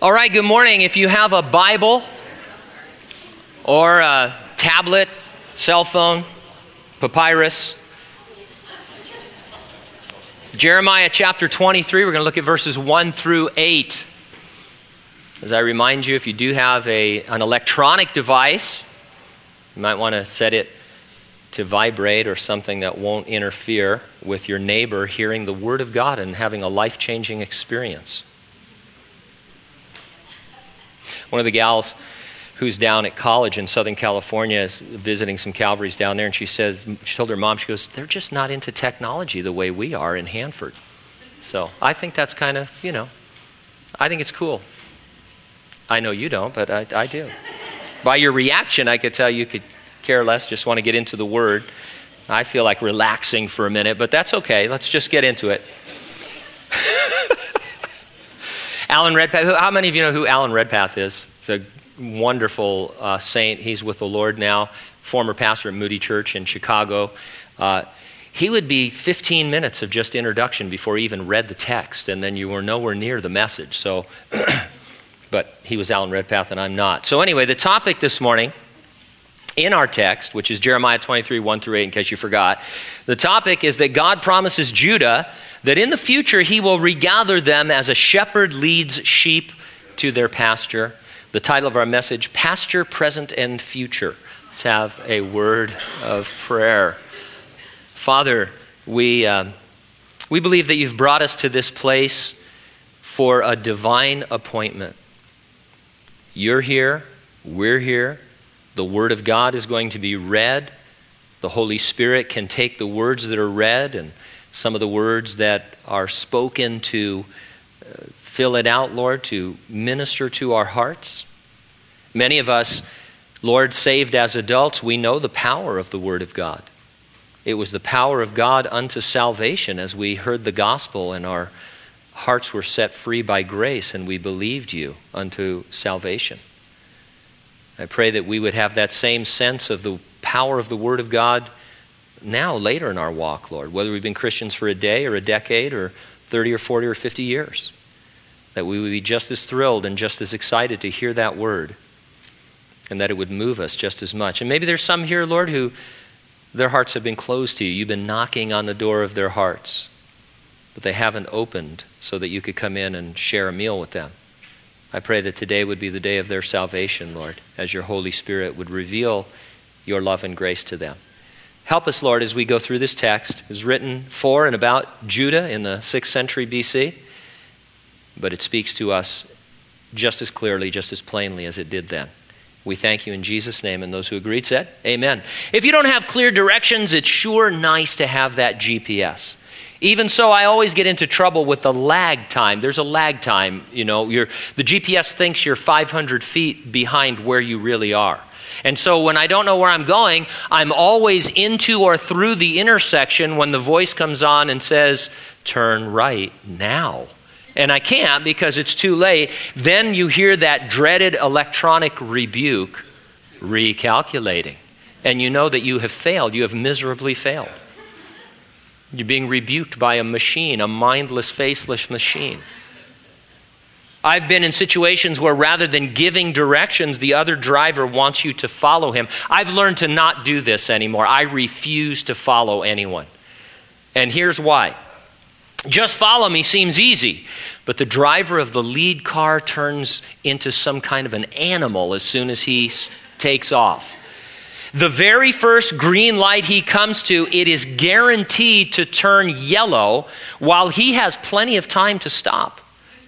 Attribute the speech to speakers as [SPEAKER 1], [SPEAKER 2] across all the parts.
[SPEAKER 1] All right, good morning. If you have a Bible or a tablet, cell phone, papyrus, Jeremiah chapter 23, we're going to look at verses 1 through 8. As I remind you, if you do have a, an electronic device, you might want to set it to vibrate or something that won't interfere with your neighbor hearing the Word of God and having a life changing experience. One of the gals who's down at college in Southern California is visiting some Calvaries down there, and she says, she told her mom, she goes, they're just not into technology the way we are in Hanford. So I think that's kind of, you know, I think it's cool. I know you don't, but I, I do. By your reaction, I could tell you could care less, just want to get into the Word. I feel like relaxing for a minute, but that's okay. Let's just get into it. Alan Redpath. How many of you know who Alan Redpath is? He's a wonderful uh, saint. He's with the Lord now, former pastor at Moody Church in Chicago. Uh, he would be 15 minutes of just introduction before he even read the text, and then you were nowhere near the message. So, but he was Alan Redpath, and I'm not. So, anyway, the topic this morning in our text, which is Jeremiah 23, 1 through 8, in case you forgot, the topic is that God promises Judah that in the future he will regather them as a shepherd leads sheep to their pasture. The title of our message, Pasture, Present, and Future. Let's have a word of prayer. Father, we, uh, we believe that you've brought us to this place for a divine appointment. You're here, we're here. The Word of God is going to be read. The Holy Spirit can take the words that are read and some of the words that are spoken to uh, fill it out, Lord, to minister to our hearts. Many of us, Lord, saved as adults, we know the power of the Word of God. It was the power of God unto salvation as we heard the gospel and our hearts were set free by grace and we believed you unto salvation. I pray that we would have that same sense of the power of the Word of God now, later in our walk, Lord, whether we've been Christians for a day or a decade or 30 or 40 or 50 years, that we would be just as thrilled and just as excited to hear that word and that it would move us just as much. And maybe there's some here, Lord, who their hearts have been closed to you. You've been knocking on the door of their hearts, but they haven't opened so that you could come in and share a meal with them. I pray that today would be the day of their salvation, Lord, as your Holy Spirit would reveal your love and grace to them. Help us, Lord, as we go through this text. It was written for and about Judah in the 6th century BC, but it speaks to us just as clearly, just as plainly as it did then. We thank you in Jesus' name, and those who agreed said, Amen. If you don't have clear directions, it's sure nice to have that GPS. Even so, I always get into trouble with the lag time. There's a lag time, you know. the GPS thinks you're 500 feet behind where you really are. And so when I don't know where I'm going, I'm always into or through the intersection when the voice comes on and says, Turn right now. And I can't because it's too late. Then you hear that dreaded electronic rebuke recalculating. And you know that you have failed. You have miserably failed. You're being rebuked by a machine, a mindless, faceless machine. I've been in situations where rather than giving directions, the other driver wants you to follow him. I've learned to not do this anymore. I refuse to follow anyone. And here's why. Just follow me seems easy, but the driver of the lead car turns into some kind of an animal as soon as he takes off. The very first green light he comes to, it is guaranteed to turn yellow while he has plenty of time to stop.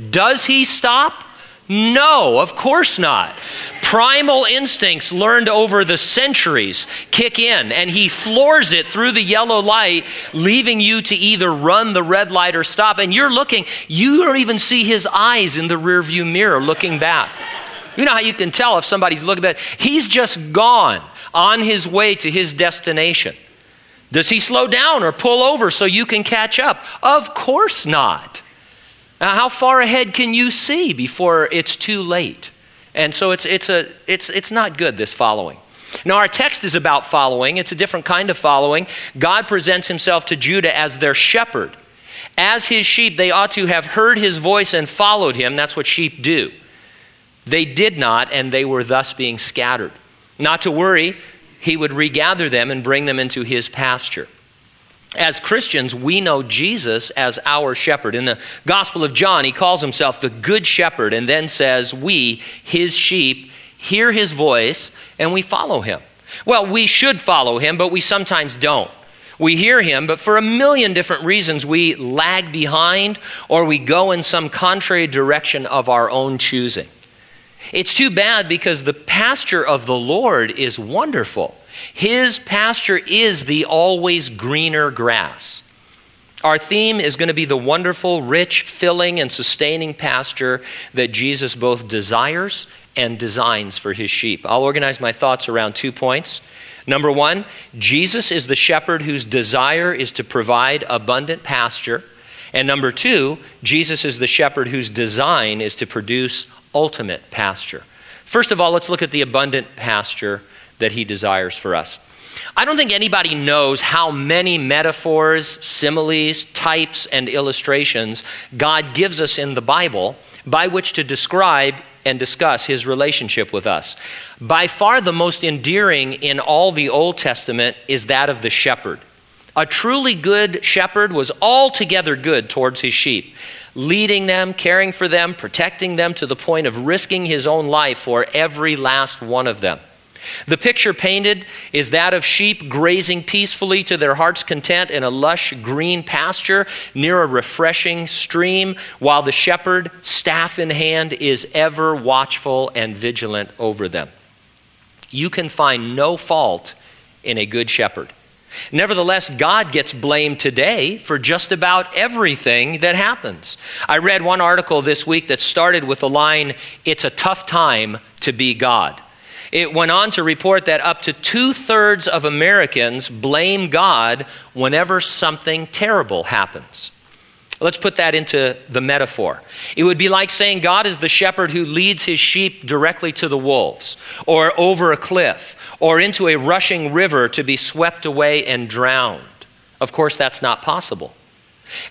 [SPEAKER 1] Does he stop? No, of course not. Primal instincts learned over the centuries kick in, and he floors it through the yellow light, leaving you to either run the red light or stop. And you're looking, you don't even see his eyes in the rearview mirror looking back. You know how you can tell if somebody's looking back? He's just gone on his way to his destination. Does he slow down or pull over so you can catch up? Of course not. Now, how far ahead can you see before it's too late? And so it's, it's, a, it's, it's not good, this following. Now, our text is about following. It's a different kind of following. God presents himself to Judah as their shepherd. As his sheep, they ought to have heard his voice and followed him. That's what sheep do. They did not, and they were thus being scattered. Not to worry, he would regather them and bring them into his pasture. As Christians, we know Jesus as our shepherd. In the Gospel of John, he calls himself the Good Shepherd and then says, We, his sheep, hear his voice and we follow him. Well, we should follow him, but we sometimes don't. We hear him, but for a million different reasons, we lag behind or we go in some contrary direction of our own choosing. It's too bad because the pasture of the Lord is wonderful. His pasture is the always greener grass. Our theme is going to be the wonderful, rich, filling, and sustaining pasture that Jesus both desires and designs for his sheep. I'll organize my thoughts around two points. Number one, Jesus is the shepherd whose desire is to provide abundant pasture. And number two, Jesus is the shepherd whose design is to produce ultimate pasture. First of all, let's look at the abundant pasture that he desires for us. I don't think anybody knows how many metaphors, similes, types, and illustrations God gives us in the Bible by which to describe and discuss his relationship with us. By far, the most endearing in all the Old Testament is that of the shepherd. A truly good shepherd was altogether good towards his sheep, leading them, caring for them, protecting them to the point of risking his own life for every last one of them. The picture painted is that of sheep grazing peacefully to their heart's content in a lush green pasture near a refreshing stream, while the shepherd, staff in hand, is ever watchful and vigilant over them. You can find no fault in a good shepherd. Nevertheless, God gets blamed today for just about everything that happens. I read one article this week that started with the line, It's a tough time to be God. It went on to report that up to two thirds of Americans blame God whenever something terrible happens. Let's put that into the metaphor. It would be like saying God is the shepherd who leads his sheep directly to the wolves, or over a cliff, or into a rushing river to be swept away and drowned. Of course, that's not possible.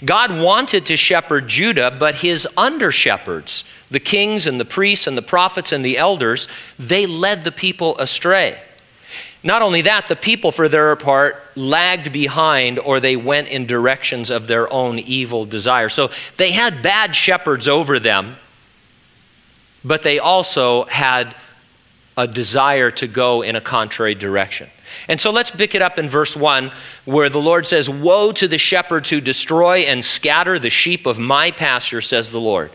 [SPEAKER 1] God wanted to shepherd Judah, but his under shepherds, the kings and the priests and the prophets and the elders, they led the people astray. Not only that, the people, for their part, lagged behind or they went in directions of their own evil desire. So they had bad shepherds over them, but they also had a desire to go in a contrary direction. And so let's pick it up in verse 1 where the Lord says, Woe to the shepherds who destroy and scatter the sheep of my pasture, says the Lord.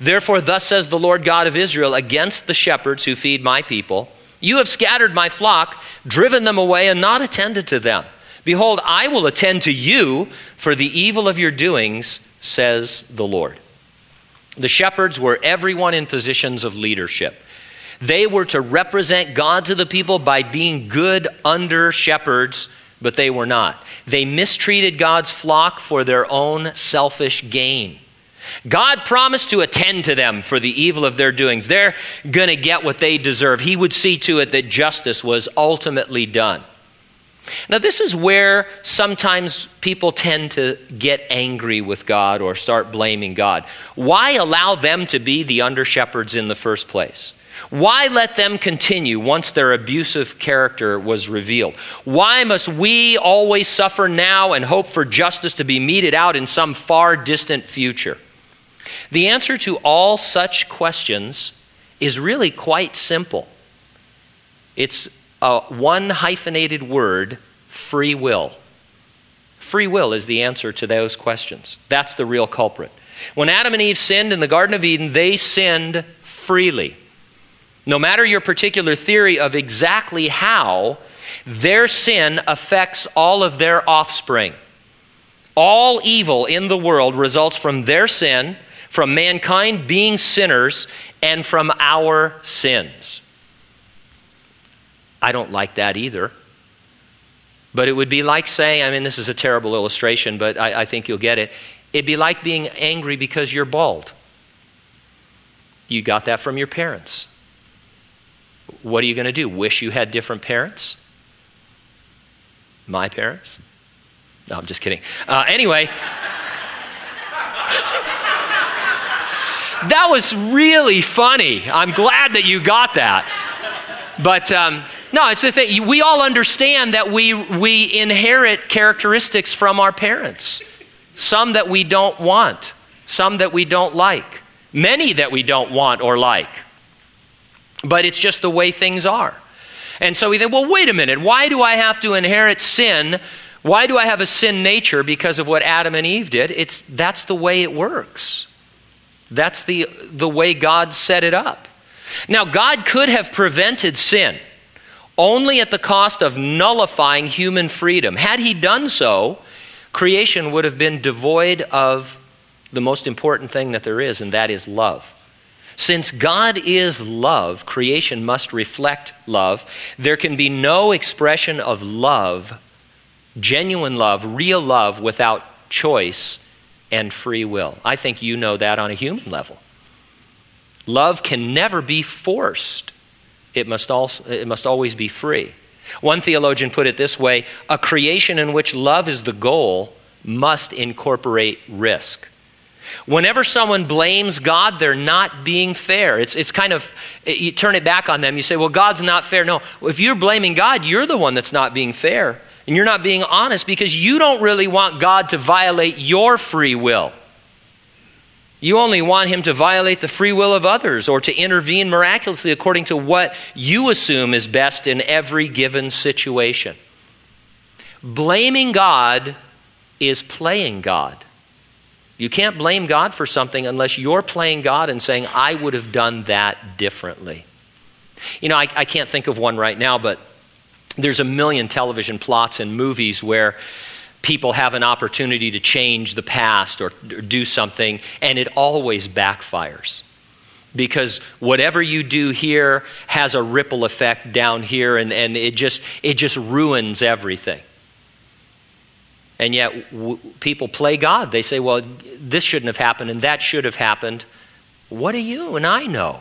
[SPEAKER 1] Therefore, thus says the Lord God of Israel against the shepherds who feed my people You have scattered my flock, driven them away, and not attended to them. Behold, I will attend to you for the evil of your doings, says the Lord. The shepherds were everyone in positions of leadership. They were to represent God to the people by being good under shepherds, but they were not. They mistreated God's flock for their own selfish gain. God promised to attend to them for the evil of their doings. They're going to get what they deserve. He would see to it that justice was ultimately done. Now, this is where sometimes people tend to get angry with God or start blaming God. Why allow them to be the under shepherds in the first place? Why let them continue once their abusive character was revealed? Why must we always suffer now and hope for justice to be meted out in some far distant future? The answer to all such questions is really quite simple. It's a one hyphenated word free will. Free will is the answer to those questions. That's the real culprit. When Adam and Eve sinned in the Garden of Eden, they sinned freely. No matter your particular theory of exactly how, their sin affects all of their offspring. All evil in the world results from their sin, from mankind being sinners, and from our sins. I don't like that either. But it would be like saying, I mean, this is a terrible illustration, but I, I think you'll get it. It'd be like being angry because you're bald. You got that from your parents. What are you going to do? Wish you had different parents? My parents? No, I'm just kidding. Uh, anyway, that was really funny. I'm glad that you got that. But um, no, it's the thing. We all understand that we, we inherit characteristics from our parents. Some that we don't want, some that we don't like, many that we don't want or like. But it's just the way things are. And so we think, well, wait a minute. Why do I have to inherit sin? Why do I have a sin nature because of what Adam and Eve did? It's, that's the way it works. That's the, the way God set it up. Now, God could have prevented sin only at the cost of nullifying human freedom. Had He done so, creation would have been devoid of the most important thing that there is, and that is love. Since God is love, creation must reflect love. There can be no expression of love, genuine love, real love, without choice and free will. I think you know that on a human level. Love can never be forced, it must, also, it must always be free. One theologian put it this way a creation in which love is the goal must incorporate risk. Whenever someone blames God, they're not being fair. It's, it's kind of, you turn it back on them. You say, well, God's not fair. No, if you're blaming God, you're the one that's not being fair. And you're not being honest because you don't really want God to violate your free will. You only want him to violate the free will of others or to intervene miraculously according to what you assume is best in every given situation. Blaming God is playing God. You can't blame God for something unless you're playing God and saying, I would have done that differently. You know, I, I can't think of one right now, but there's a million television plots and movies where people have an opportunity to change the past or, or do something, and it always backfires because whatever you do here has a ripple effect down here and, and it just it just ruins everything and yet, w- people play God. They say, well, this shouldn't have happened and that should have happened. What do you and I know?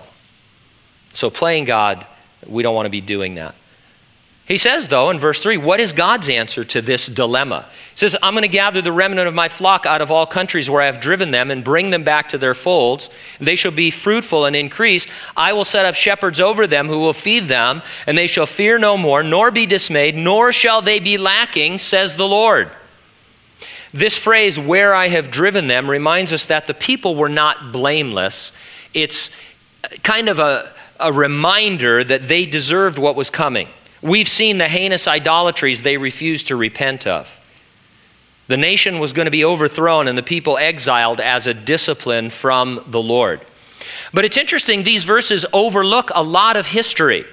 [SPEAKER 1] So, playing God, we don't want to be doing that. He says, though, in verse 3, what is God's answer to this dilemma? He says, I'm going to gather the remnant of my flock out of all countries where I have driven them and bring them back to their folds. They shall be fruitful and increase. I will set up shepherds over them who will feed them, and they shall fear no more, nor be dismayed, nor shall they be lacking, says the Lord. This phrase, where I have driven them, reminds us that the people were not blameless. It's kind of a, a reminder that they deserved what was coming. We've seen the heinous idolatries they refused to repent of. The nation was going to be overthrown and the people exiled as a discipline from the Lord. But it's interesting, these verses overlook a lot of history.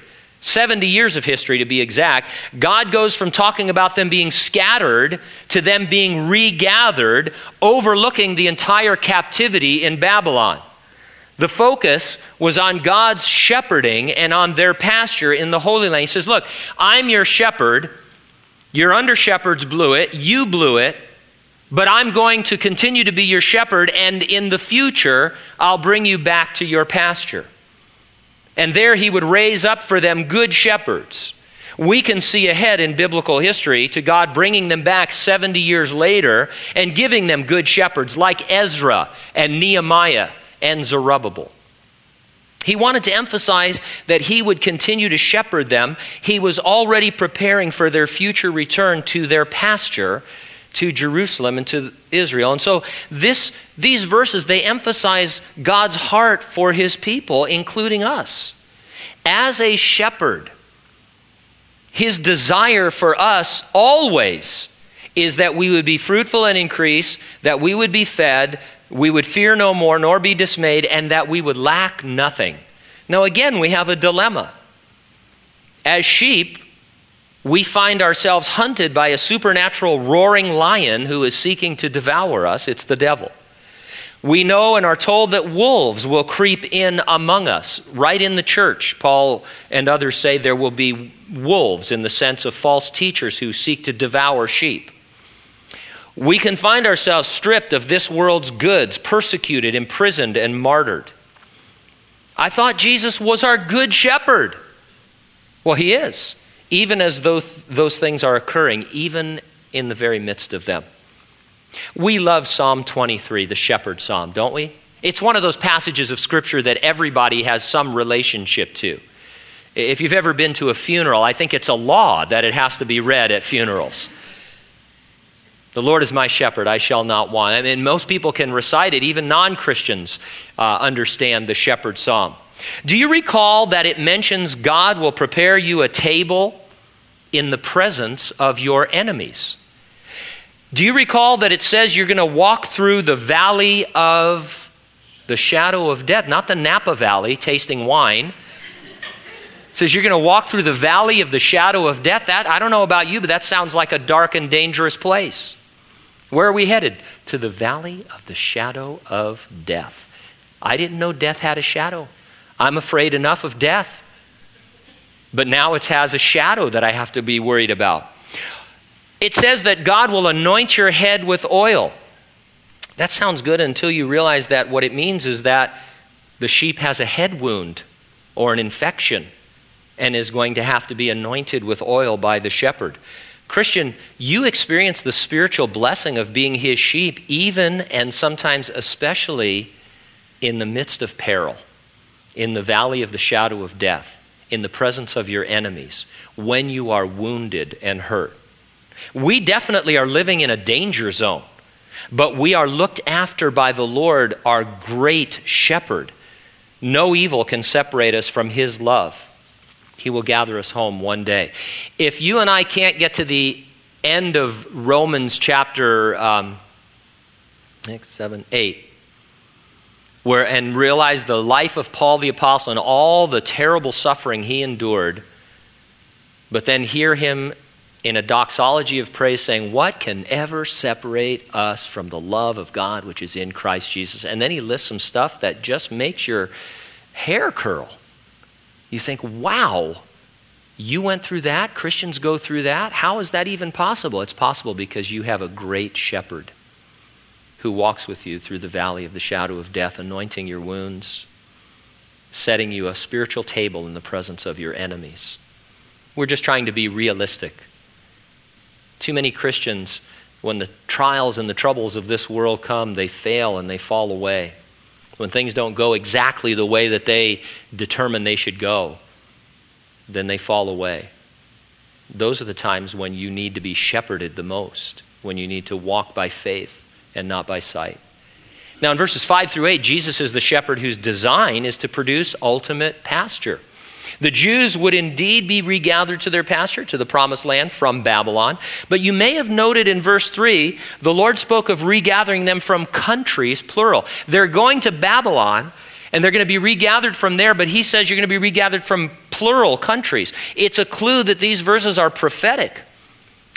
[SPEAKER 1] 70 years of history to be exact, God goes from talking about them being scattered to them being regathered, overlooking the entire captivity in Babylon. The focus was on God's shepherding and on their pasture in the Holy Land. He says, Look, I'm your shepherd. Your under shepherds blew it. You blew it. But I'm going to continue to be your shepherd, and in the future, I'll bring you back to your pasture. And there he would raise up for them good shepherds. We can see ahead in biblical history to God bringing them back 70 years later and giving them good shepherds like Ezra and Nehemiah and Zerubbabel. He wanted to emphasize that he would continue to shepherd them. He was already preparing for their future return to their pasture to Jerusalem and to Israel. And so this, these verses, they emphasize God's heart for his people, including us. As a shepherd, his desire for us always is that we would be fruitful and increase, that we would be fed, we would fear no more, nor be dismayed, and that we would lack nothing. Now, again, we have a dilemma. As sheep, we find ourselves hunted by a supernatural roaring lion who is seeking to devour us. It's the devil. We know and are told that wolves will creep in among us, right in the church. Paul and others say there will be wolves in the sense of false teachers who seek to devour sheep. We can find ourselves stripped of this world's goods, persecuted, imprisoned, and martyred. I thought Jesus was our good shepherd. Well, he is even as those, those things are occurring, even in the very midst of them. We love Psalm 23, the shepherd psalm, don't we? It's one of those passages of Scripture that everybody has some relationship to. If you've ever been to a funeral, I think it's a law that it has to be read at funerals. The Lord is my shepherd, I shall not want. I mean, most people can recite it, even non Christians uh, understand the shepherd psalm. Do you recall that it mentions God will prepare you a table in the presence of your enemies? Do you recall that it says you're going to walk through the valley of the shadow of death, not the Napa Valley tasting wine? It says you're going to walk through the valley of the shadow of death. That I don't know about you, but that sounds like a dark and dangerous place. Where are we headed? To the valley of the shadow of death. I didn't know death had a shadow. I'm afraid enough of death. But now it has a shadow that I have to be worried about. It says that God will anoint your head with oil. That sounds good until you realize that what it means is that the sheep has a head wound or an infection and is going to have to be anointed with oil by the shepherd. Christian, you experience the spiritual blessing of being his sheep, even and sometimes especially in the midst of peril, in the valley of the shadow of death, in the presence of your enemies, when you are wounded and hurt. We definitely are living in a danger zone, but we are looked after by the Lord, our great shepherd. No evil can separate us from his love. He will gather us home one day. If you and I can't get to the end of Romans chapter um, six, seven, eight, where and realize the life of Paul the apostle and all the terrible suffering he endured, but then hear him in a doxology of praise saying, What can ever separate us from the love of God which is in Christ Jesus? And then he lists some stuff that just makes your hair curl. You think, wow, you went through that? Christians go through that? How is that even possible? It's possible because you have a great shepherd who walks with you through the valley of the shadow of death, anointing your wounds, setting you a spiritual table in the presence of your enemies. We're just trying to be realistic. Too many Christians, when the trials and the troubles of this world come, they fail and they fall away when things don't go exactly the way that they determine they should go, then they fall away. Those are the times when you need to be shepherded the most, when you need to walk by faith and not by sight. Now, in verses 5 through 8, Jesus is the shepherd whose design is to produce ultimate pasture. The Jews would indeed be regathered to their pasture, to the promised land from Babylon. But you may have noted in verse 3, the Lord spoke of regathering them from countries, plural. They're going to Babylon and they're going to be regathered from there, but he says you're going to be regathered from plural countries. It's a clue that these verses are prophetic.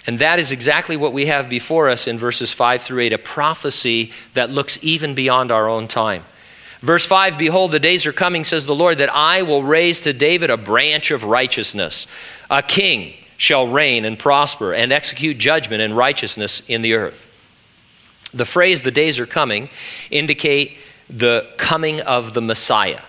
[SPEAKER 1] And that is exactly what we have before us in verses 5 through 8 a prophecy that looks even beyond our own time. Verse 5 Behold, the days are coming, says the Lord, that I will raise to David a branch of righteousness. A king shall reign and prosper and execute judgment and righteousness in the earth. The phrase, the days are coming, indicate the coming of the Messiah.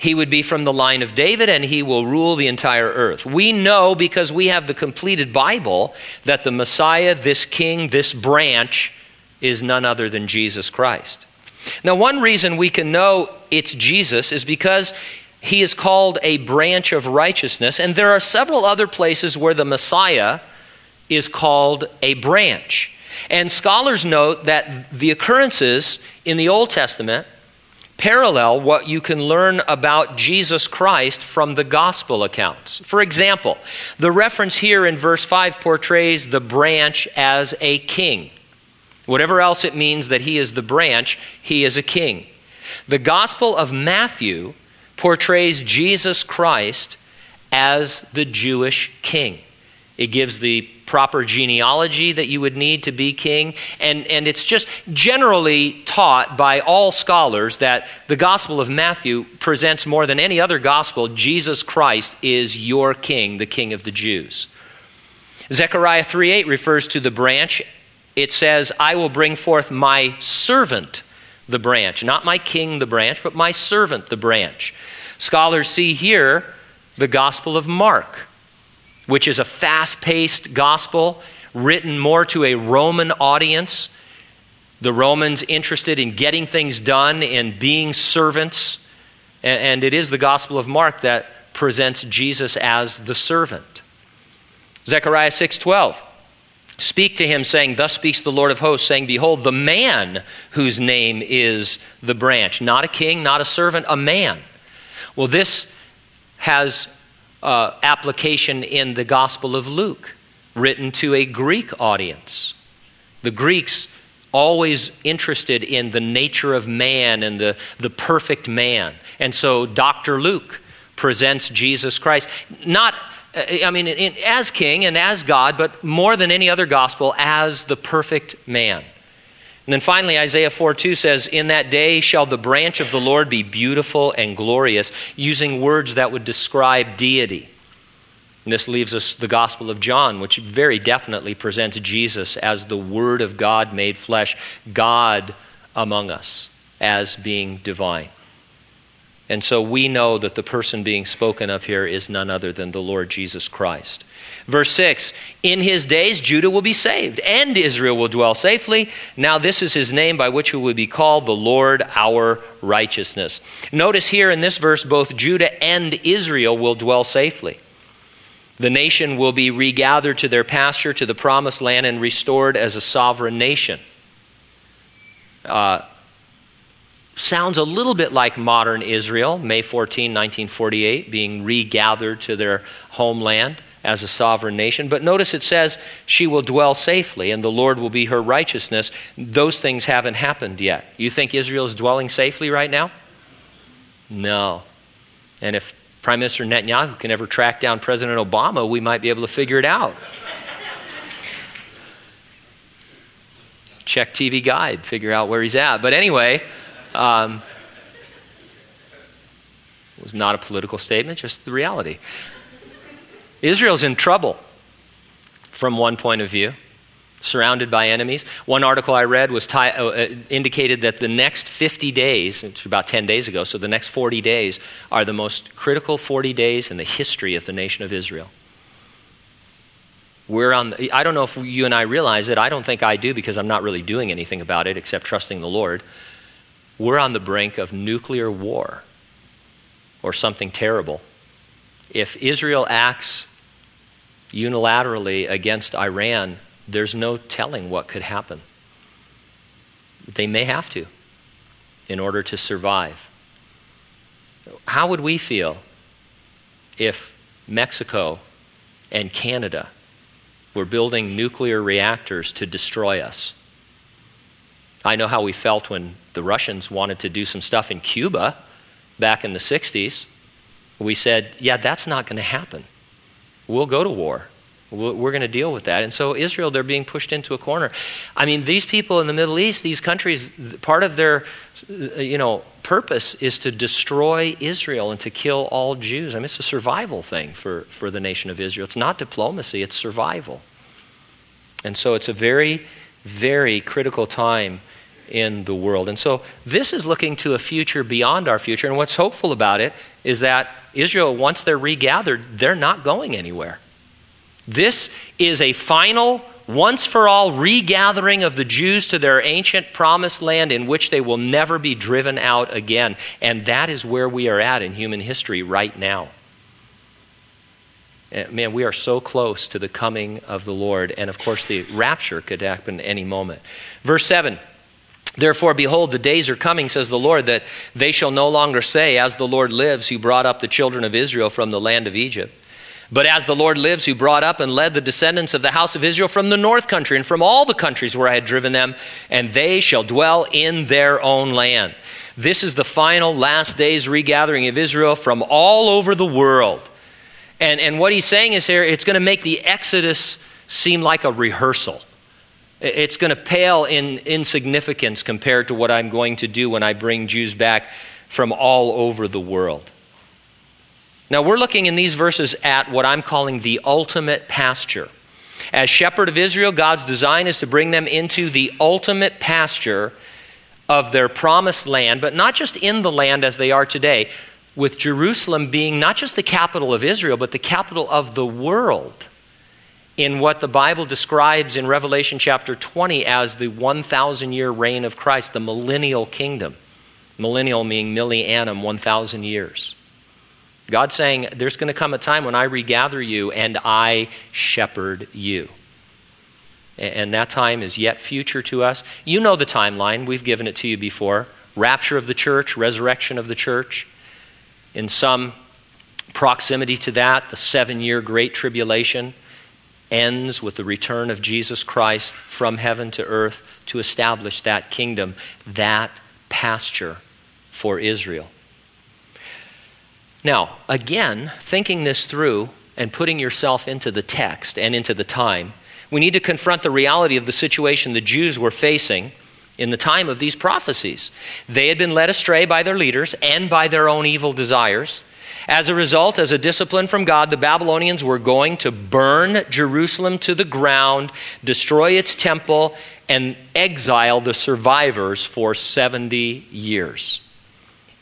[SPEAKER 1] He would be from the line of David and he will rule the entire earth. We know because we have the completed Bible that the Messiah, this king, this branch, is none other than Jesus Christ. Now, one reason we can know it's Jesus is because he is called a branch of righteousness, and there are several other places where the Messiah is called a branch. And scholars note that the occurrences in the Old Testament parallel what you can learn about Jesus Christ from the gospel accounts. For example, the reference here in verse 5 portrays the branch as a king. Whatever else it means that he is the branch, he is a king. The Gospel of Matthew portrays Jesus Christ as the Jewish king. It gives the proper genealogy that you would need to be king. And, and it's just generally taught by all scholars that the Gospel of Matthew presents more than any other gospel Jesus Christ is your king, the king of the Jews. Zechariah 3:8 refers to the branch it says, I will bring forth my servant, the branch. Not my king, the branch, but my servant, the branch. Scholars see here the Gospel of Mark, which is a fast paced gospel written more to a Roman audience. the Romans interested in getting things done, and being servants. And, it is the Gospel of Mark that presents Jesus as the servant. Zechariah 6:12 Speak to him saying thus speaks the Lord of hosts saying behold the man whose name is the branch not a king not a servant a man. Well this has uh, application in the Gospel of Luke written to a Greek audience. The Greeks always interested in the nature of man and the, the perfect man. And so Dr. Luke presents Jesus Christ, not, uh, I mean, in, as king and as God, but more than any other gospel, as the perfect man. And then finally, Isaiah 4 2 says, In that day shall the branch of the Lord be beautiful and glorious, using words that would describe deity. And this leaves us the Gospel of John, which very definitely presents Jesus as the Word of God made flesh, God among us as being divine. And so we know that the person being spoken of here is none other than the Lord Jesus Christ. Verse 6 In his days Judah will be saved, and Israel will dwell safely. Now, this is his name by which he will be called the Lord our righteousness. Notice here in this verse, both Judah and Israel will dwell safely. The nation will be regathered to their pasture, to the promised land, and restored as a sovereign nation. Uh, sounds a little bit like modern Israel, May 14, 1948, being regathered to their homeland as a sovereign nation. But notice it says, she will dwell safely and the Lord will be her righteousness. Those things haven't happened yet. You think Israel is dwelling safely right now? No. And if Prime Minister Netanyahu can ever track down President Obama, we might be able to figure it out. Check TV Guide, figure out where he's at. But anyway, um, it was not a political statement, just the reality. Israel's in trouble from one point of view surrounded by enemies. One article I read was uh, uh, indicated that the next 50 days, it's about 10 days ago, so the next 40 days are the most critical 40 days in the history of the nation of Israel. We're on, the, I don't know if you and I realize it. I don't think I do because I'm not really doing anything about it except trusting the Lord. We're on the brink of nuclear war or something terrible. If Israel acts unilaterally against Iran, there's no telling what could happen. They may have to in order to survive. How would we feel if Mexico and Canada were building nuclear reactors to destroy us? I know how we felt when the Russians wanted to do some stuff in Cuba back in the 60s. We said, yeah, that's not going to happen. We'll go to war. We're going to deal with that. And so, Israel, they're being pushed into a corner. I mean, these people in the Middle East, these countries, part of their uh, you know, purpose is to destroy Israel and to kill all Jews. I mean, it's a survival thing for, for the nation of Israel. It's not diplomacy, it's survival. And so, it's a very, very critical time in the world. And so, this is looking to a future beyond our future. And what's hopeful about it is that Israel, once they're regathered, they're not going anywhere. This is a final, once for all regathering of the Jews to their ancient promised land in which they will never be driven out again. And that is where we are at in human history right now. Eh, man, we are so close to the coming of the Lord. And of course, the rapture could happen any moment. Verse 7. Therefore, behold, the days are coming, says the Lord, that they shall no longer say, As the Lord lives, who brought up the children of Israel from the land of Egypt. But as the Lord lives, who brought up and led the descendants of the house of Israel from the north country and from all the countries where I had driven them, and they shall dwell in their own land. This is the final last days regathering of Israel from all over the world. And, and what he's saying is here, it's going to make the Exodus seem like a rehearsal. It's going to pale in insignificance compared to what I'm going to do when I bring Jews back from all over the world. Now, we're looking in these verses at what I'm calling the ultimate pasture. As shepherd of Israel, God's design is to bring them into the ultimate pasture of their promised land, but not just in the land as they are today, with Jerusalem being not just the capital of Israel, but the capital of the world in what the Bible describes in Revelation chapter 20 as the 1,000 year reign of Christ, the millennial kingdom. Millennial meaning millennium, 1,000 years. God's saying, There's going to come a time when I regather you and I shepherd you. And that time is yet future to us. You know the timeline, we've given it to you before rapture of the church, resurrection of the church. In some proximity to that, the seven year Great Tribulation ends with the return of Jesus Christ from heaven to earth to establish that kingdom, that pasture for Israel. Now, again, thinking this through and putting yourself into the text and into the time, we need to confront the reality of the situation the Jews were facing in the time of these prophecies. They had been led astray by their leaders and by their own evil desires. As a result, as a discipline from God, the Babylonians were going to burn Jerusalem to the ground, destroy its temple, and exile the survivors for 70 years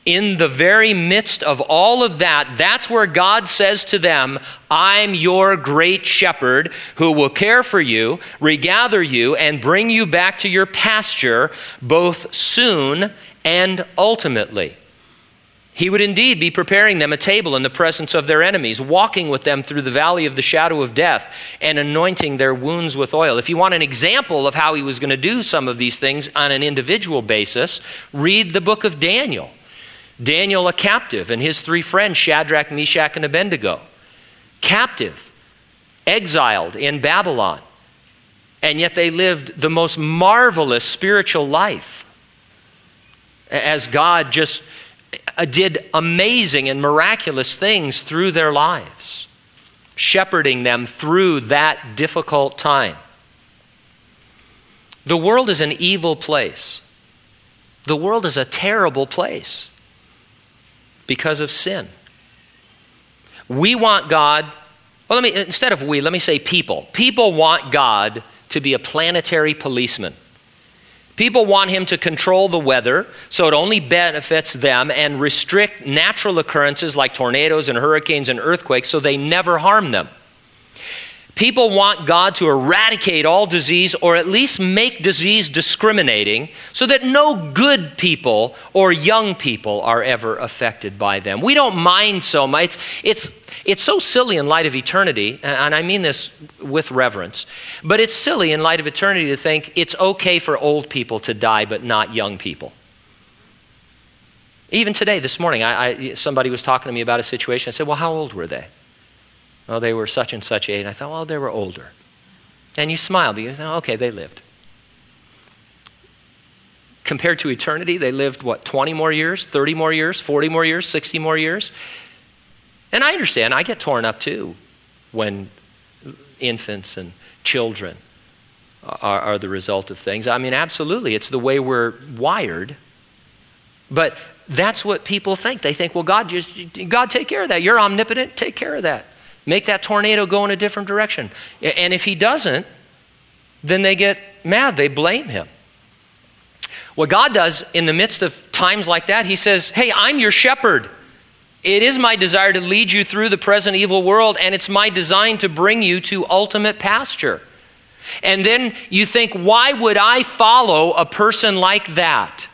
[SPEAKER 1] in the very midst of all of that, that's where God says to them, I'm your great shepherd who will care for you, regather you, and bring you back to your pasture both soon and ultimately. He would indeed be preparing them a table in the presence of their enemies, walking with them through the valley of the shadow of death, and anointing their wounds with oil. If you want an example of how he was going to do some of these things on an individual basis, read the book of Daniel. Daniel, a captive, and his three friends, Shadrach, Meshach, and Abednego, captive, exiled in Babylon. And yet they lived the most marvelous spiritual life as God just Uh, did amazing and miraculous things through their lives, shepherding them through that difficult time. The world is an evil place. The world is a terrible place because of sin. We want God, well, let me, instead of we, let me say people. People want God to be a planetary policeman. People want him to control the weather so it only benefits them and restrict natural occurrences like tornadoes and hurricanes and earthquakes so they never harm them. People want God to eradicate all disease or at least make disease discriminating so that no good people or young people are ever affected by them. We don't mind so much. It's, it's, it's so silly in light of eternity, and I mean this with reverence, but it's silly in light of eternity to think it's okay for old people to die but not young people. Even today, this morning, I, I, somebody was talking to me about a situation. I said, Well, how old were they? Well, they were such and such age. And I thought, well, they were older. And you smile because, okay, they lived. Compared to eternity, they lived, what, 20 more years, 30 more years, 40 more years, 60 more years? And I understand, I get torn up too when infants and children are, are, the result of things. I mean, absolutely, it's the way we're wired. But that's what people think. They think, well, God just, God, take care of that. You're omnipotent, take care of that. Make that tornado go in a different direction. And if he doesn't, then they get mad. They blame him. What God does in the midst of times like that, he says, Hey, I'm your shepherd. It is my desire to lead you through the present evil world, and it's my design to bring you to ultimate pasture. And then you think, why would I follow a person like that?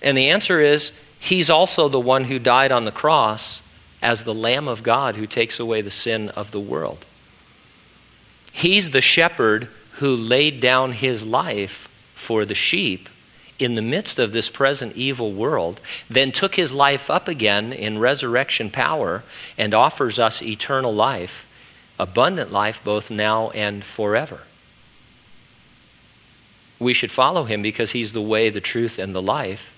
[SPEAKER 1] And the answer is, he's also the one who died on the cross as the Lamb of God who takes away the sin of the world. He's the shepherd who laid down his life for the sheep in the midst of this present evil world, then took his life up again in resurrection power and offers us eternal life, abundant life both now and forever. We should follow him because he's the way, the truth, and the life,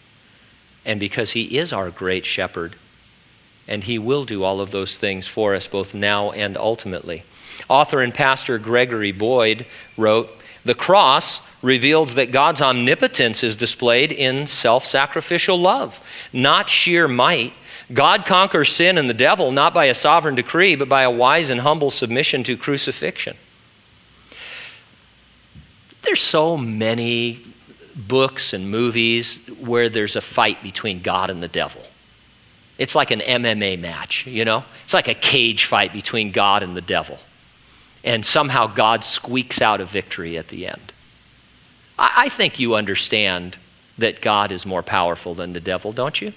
[SPEAKER 1] and because he is our great shepherd and He will do all of those things for us both now and ultimately. Author and pastor Gregory Boyd wrote The cross reveals that God's omnipotence is displayed in self sacrificial love, not sheer might. God conquers sin and the devil not by a sovereign decree, but by a wise and humble submission to crucifixion. There's so many books and movies where there's a fight between God and the devil. It's like an MMA match, you know? It's like a cage fight between God and the devil. and somehow God squeaks out a victory at the end. I, I think you understand that God is more powerful than the devil, don't you?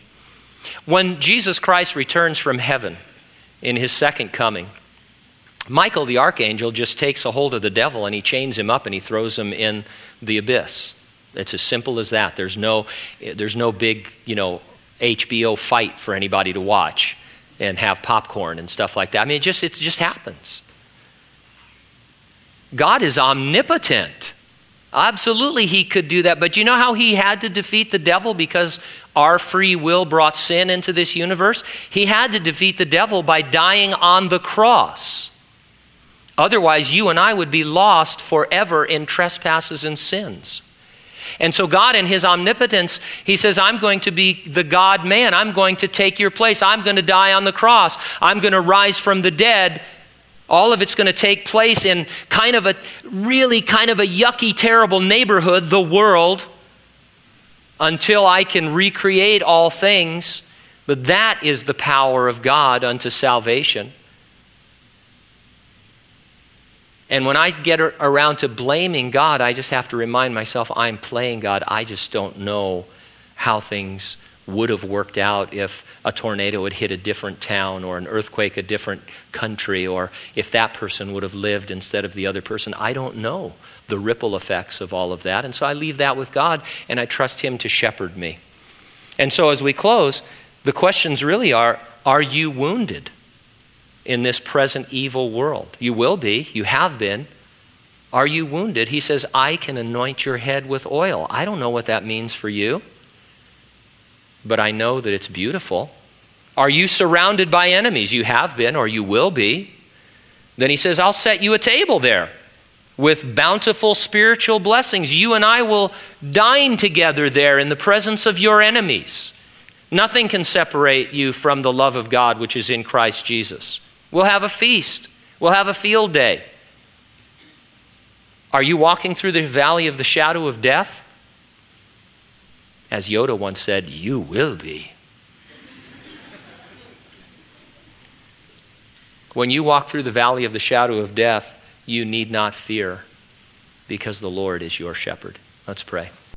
[SPEAKER 1] When Jesus Christ returns from heaven in his second coming, Michael the archangel just takes a hold of the devil and he chains him up and he throws him in the abyss. It's as simple as that. There's no, there's no big, you know, HBO fight for anybody to watch and have popcorn and stuff like that. I mean, it just, it just happens. God is omnipotent. Absolutely, he could do that. But you know how he had to defeat the devil because our free will brought sin into this universe? He had to defeat the devil by dying on the cross. Otherwise, you and I would be lost forever in trespasses and sins. And so, God, in His omnipotence, He says, I'm going to be the God man. I'm going to take your place. I'm going to die on the cross. I'm going to rise from the dead all of it's going to take place in kind of a really kind of a yucky, terrible neighborhood, the world, until I can recreate all things. But that is the power of God unto salvation. And when I get around to blaming God, I just have to remind myself I'm playing God. I just don't know how things would have worked out if a tornado had hit a different town or an earthquake a different country or if that person would have lived instead of the other person. I don't know the ripple effects of all of that. And so I leave that with God and I trust Him to shepherd me. And so as we close, the questions really are Are you wounded in this present evil world? You will be, you have been. Are you wounded? He says, I can anoint your head with oil. I don't know what that means for you but I know that it's beautiful. Are you surrounded by enemies? You have been, or you will be. Then he says, I'll set you a table there with bountiful spiritual blessings. You and I will dine together there in the presence of your enemies. Nothing can separate you from the love of God which is in Christ Jesus. We'll have a feast, we'll have a field day. Are you walking through the valley of the shadow of death? As Yoda once said, you will be. when you walk through the valley of the shadow of death, you need not fear because the Lord is your shepherd. Let's pray.